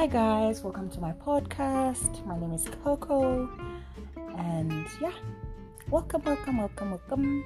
Hi, guys, welcome to my podcast. My name is Coco, and yeah, welcome, welcome, welcome, welcome.